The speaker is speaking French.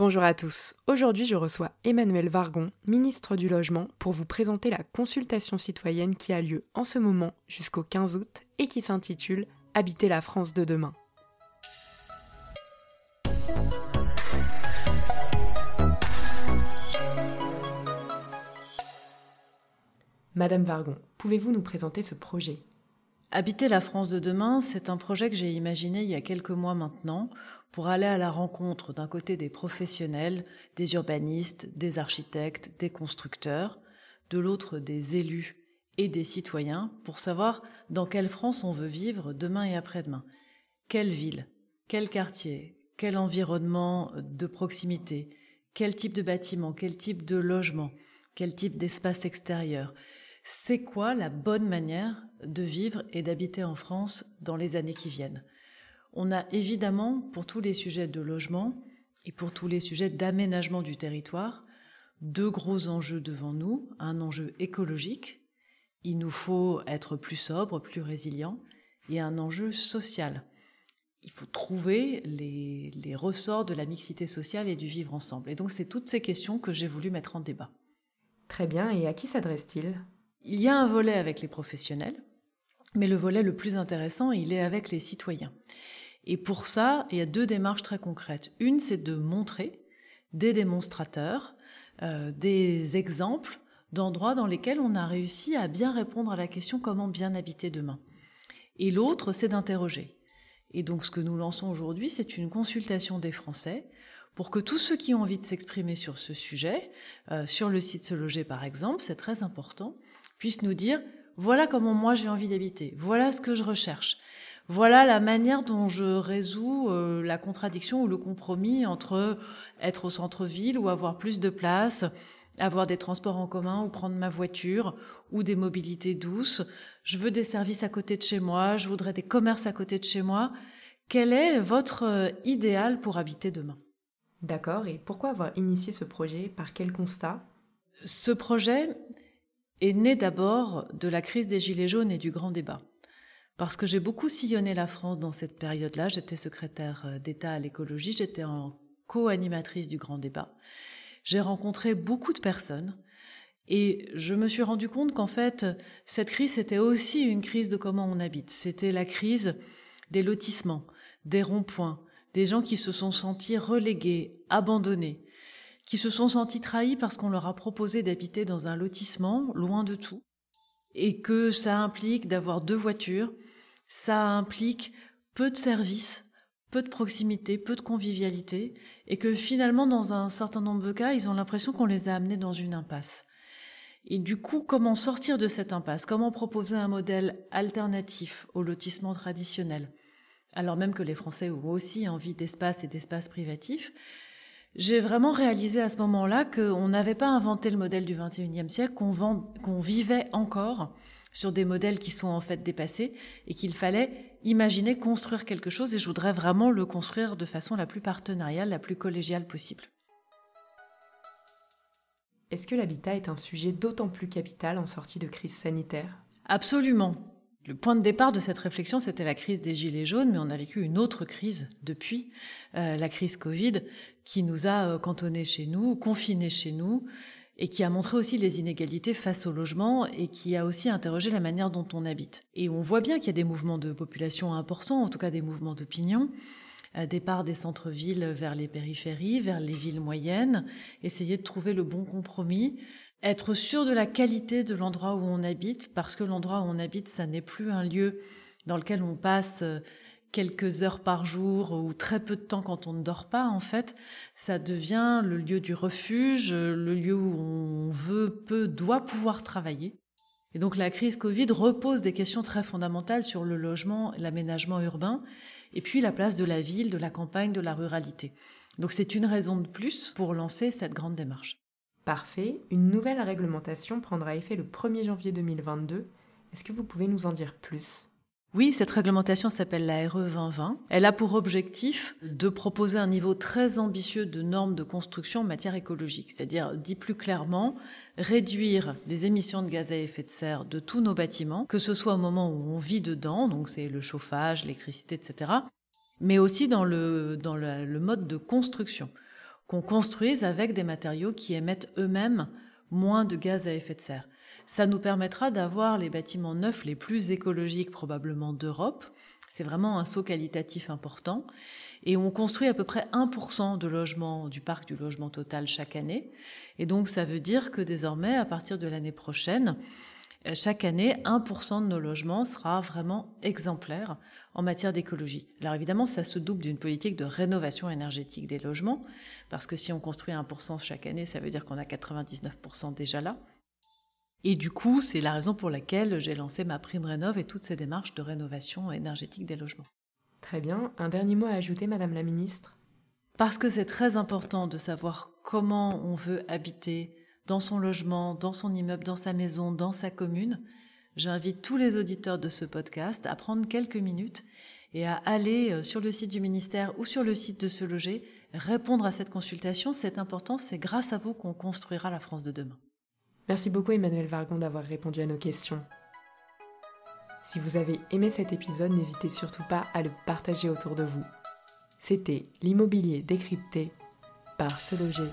Bonjour à tous. Aujourd'hui, je reçois Emmanuel Vargon, ministre du Logement, pour vous présenter la consultation citoyenne qui a lieu en ce moment jusqu'au 15 août et qui s'intitule Habiter la France de demain. Madame Vargon, pouvez-vous nous présenter ce projet? Habiter la France de demain, c'est un projet que j'ai imaginé il y a quelques mois maintenant pour aller à la rencontre d'un côté des professionnels, des urbanistes, des architectes, des constructeurs, de l'autre des élus et des citoyens pour savoir dans quelle France on veut vivre demain et après-demain. Quelle ville, quel quartier, quel environnement de proximité, quel type de bâtiment, quel type de logement, quel type d'espace extérieur, c'est quoi la bonne manière de vivre et d'habiter en France dans les années qui viennent? On a évidemment, pour tous les sujets de logement et pour tous les sujets d'aménagement du territoire, deux gros enjeux devant nous. Un enjeu écologique, il nous faut être plus sobre, plus résilient, et un enjeu social. Il faut trouver les, les ressorts de la mixité sociale et du vivre ensemble. Et donc c'est toutes ces questions que j'ai voulu mettre en débat. Très bien, et à qui s'adresse-t-il? Il y a un volet avec les professionnels, mais le volet le plus intéressant, il est avec les citoyens. Et pour ça, il y a deux démarches très concrètes. Une, c'est de montrer des démonstrateurs, euh, des exemples d'endroits dans lesquels on a réussi à bien répondre à la question comment bien habiter demain? Et l'autre, c'est d'interroger. Et donc ce que nous lançons aujourd'hui, c'est une consultation des Français pour que tous ceux qui ont envie de s'exprimer sur ce sujet, euh, sur le site Se Loger par exemple, c'est très important, puisse nous dire voilà comment moi j'ai envie d'habiter, voilà ce que je recherche, voilà la manière dont je résous euh, la contradiction ou le compromis entre être au centre-ville ou avoir plus de place, avoir des transports en commun ou prendre ma voiture ou des mobilités douces. Je veux des services à côté de chez moi, je voudrais des commerces à côté de chez moi. Quel est votre euh, idéal pour habiter demain? D'accord, et pourquoi avoir initié ce projet? Par quel constat? Ce projet, est né d'abord de la crise des Gilets jaunes et du grand débat. Parce que j'ai beaucoup sillonné la France dans cette période-là. J'étais secrétaire euh, d'État à l'écologie, j'étais en co-animatrice du grand débat. J'ai rencontré beaucoup de personnes et je me suis rendu compte qu'en fait, cette crise, c'était aussi une crise de comment on habite. C'était la crise des lotissements, des ronds-points, des gens qui se sont sentis relégués, abandonnés, qui se sont sentis trahis parce qu'on leur a proposé d'habiter dans un lotissement loin de tout, et que ça implique d'avoir deux voitures, ça implique peu de services, peu de proximité, peu de convivialité, et que finalement, dans un certain nombre de cas, ils ont l'impression qu'on les a amenés dans une impasse. Et du coup, comment sortir de cette impasse? Comment proposer un modèle alternatif au lotissement traditionnel? Alors même que les Français ont aussi envie d'espace et d'espace privatif, j'ai vraiment réalisé à ce moment-là qu'on n'avait pas inventé le modèle du 21e siècle, qu'on vivait encore sur des modèles qui sont en fait dépassés et qu'il fallait imaginer construire quelque chose et je voudrais vraiment le construire de façon la plus partenariale, la plus collégiale possible. Est-ce que l'habitat est un sujet d'autant plus capital en sortie de crise sanitaire? Absolument. Le point de départ de cette réflexion, c'était la crise des Gilets jaunes, mais on a vécu une autre crise depuis, euh, la crise Covid, qui nous a euh, cantonnés chez nous, confinés chez nous, et qui a montré aussi les inégalités face au logement, et qui a aussi interrogé la manière dont on habite. Et on voit bien qu'il y a des mouvements de population importants, en tout cas des mouvements d'opinion, départ des centres-villes vers les périphéries, vers les villes moyennes, essayer de trouver le bon compromis être sûr de la qualité de l'endroit où on habite, parce que l'endroit où on habite, ça n'est plus un lieu dans lequel on passe euh, quelques heures par jour ou très peu de temps quand on ne dort pas, en fait, ça devient le lieu du refuge, le lieu où on veut, peut, doit pouvoir travailler. Et donc la crise Covid repose des questions très fondamentales sur le logement, l'aménagement urbain, et puis la place de la ville, de la campagne, de la ruralité. Donc c'est une raison de plus pour lancer cette grande démarche. Parfait. Une nouvelle réglementation prendra effet le 1er janvier 2022. Est-ce que vous pouvez nous en dire plus? Oui, cette réglementation s'appelle la RE 2020. Elle a pour objectif de proposer un niveau très ambitieux de normes de construction en matière écologique, c'est-à-dire, dit plus clairement, réduire les émissions de gaz à effet de serre de tous nos bâtiments, que ce soit au moment où on vit dedans, donc c'est le chauffage, l'électricité, etc., mais aussi dans le, mode de construction qu'on construise avec des matériaux qui émettent eux-mêmes moins de gaz à effet de serre. Ça nous permettra d'avoir les bâtiments neufs les plus écologiques probablement d'Europe. C'est vraiment un saut qualitatif important. Et on construit à peu près 1% de logements du parc du logement total chaque année. Et donc ça veut dire que désormais, à partir de l'année prochaine, euh, chaque année, 1% de nos logements sera vraiment exemplaire en matière d'écologie. Alors évidemment, ça se double d'une politique de rénovation énergétique des logements, parce que si on construit 1% chaque année, ça veut dire qu'on a 99% déjà là. Et du coup, c'est la raison pour laquelle j'ai lancé ma prime rénov et toutes ces démarches de rénovation énergétique des logements. Très bien. Un dernier mot à ajouter, Madame la Ministre? Parce que c'est très important de savoir comment on veut habiter dans son logement, dans son immeuble, dans sa maison, dans sa commune. J'invite tous les auditeurs de ce podcast à prendre quelques minutes et à aller euh, sur le site du ministère ou sur le site de Se Loger, répondre à cette consultation. C'est important, c'est grâce à vous qu'on construira la France de demain. Merci beaucoup Emmanuel Vargon d'avoir répondu à nos questions. Si vous avez aimé cet épisode, n'hésitez surtout pas à le partager autour de vous. C'était l'immobilier décrypté par Se Loger.